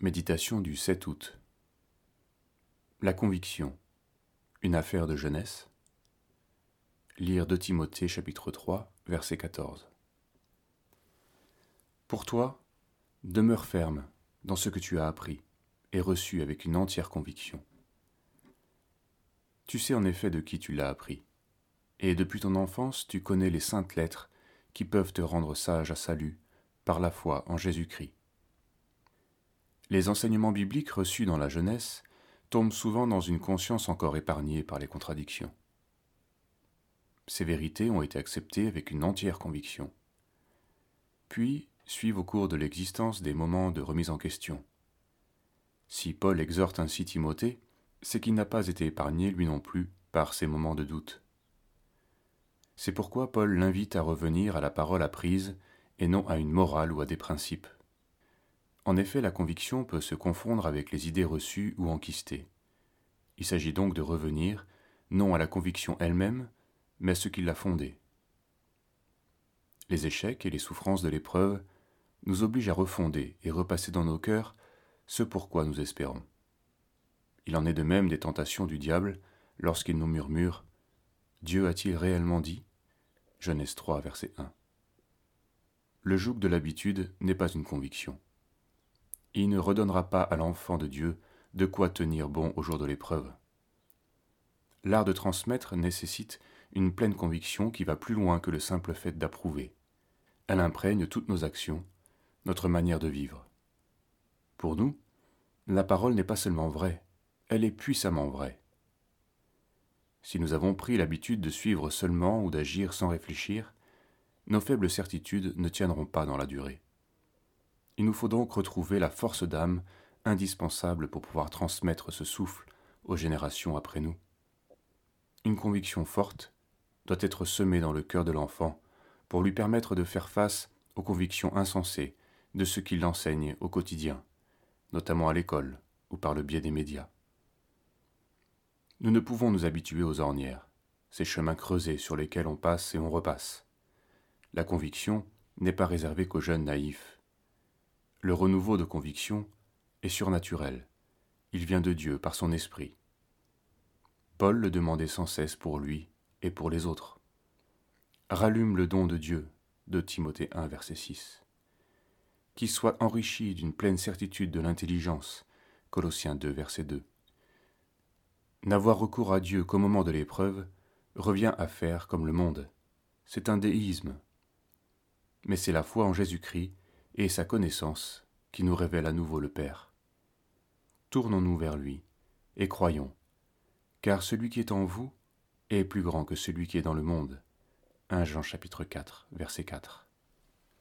Méditation du 7 août. La conviction. Une affaire de jeunesse. Lire 2 Timothée chapitre 3 verset 14. Pour toi, demeure ferme dans ce que tu as appris et reçu avec une entière conviction. Tu sais en effet de qui tu l'as appris, et depuis ton enfance tu connais les saintes lettres qui peuvent te rendre sage à salut par la foi en Jésus-Christ. Les enseignements bibliques reçus dans la jeunesse tombent souvent dans une conscience encore épargnée par les contradictions. Ces vérités ont été acceptées avec une entière conviction. Puis suivent au cours de l'existence des moments de remise en question. Si Paul exhorte ainsi Timothée, c'est qu'il n'a pas été épargné lui non plus par ces moments de doute. C'est pourquoi Paul l'invite à revenir à la parole apprise et non à une morale ou à des principes. En effet, la conviction peut se confondre avec les idées reçues ou enquistées. Il s'agit donc de revenir, non à la conviction elle-même, mais à ce qui l'a fondée. Les échecs et les souffrances de l'épreuve nous obligent à refonder et repasser dans nos cœurs ce pourquoi nous espérons. Il en est de même des tentations du diable lorsqu'il nous murmure Dieu a-t-il réellement dit? Genèse 3, verset 1. Le joug de l'habitude n'est pas une conviction. Il ne redonnera pas à l'enfant de Dieu de quoi tenir bon au jour de l'épreuve. L'art de transmettre nécessite une pleine conviction qui va plus loin que le simple fait d'approuver. Elle imprègne toutes nos actions, notre manière de vivre. Pour nous, la parole n'est pas seulement vraie, elle est puissamment vraie. Si nous avons pris l'habitude de suivre seulement ou d'agir sans réfléchir, nos faibles certitudes ne tiendront pas dans la durée. Il nous faut donc retrouver la force d'âme indispensable pour pouvoir transmettre ce souffle aux générations après nous. Une conviction forte doit être semée dans le cœur de l'enfant pour lui permettre de faire face aux convictions insensées de ce qu'il enseigne au quotidien, notamment à l'école ou par le biais des médias. Nous ne pouvons nous habituer aux ornières, ces chemins creusés sur lesquels on passe et on repasse. La conviction n'est pas réservée qu'aux jeunes naïfs. Le renouveau de conviction est surnaturel. Il vient de Dieu par son esprit. Paul le demandait sans cesse pour lui et pour les autres. Rallume le don de Dieu, de Timothée 1, verset 6. Qu'il soit enrichi d'une pleine certitude de l'intelligence, Colossiens 2, verset 2. N'avoir recours à Dieu qu'au moment de l'épreuve revient à faire comme le monde. C'est un déisme, mais c'est la foi en Jésus-Christ et sa connaissance qui nous révèle à nouveau le Père. Tournons-nous vers lui et croyons, car celui qui est en vous est plus grand que celui qui est dans le monde. 1 Jean chapitre 4, verset 4.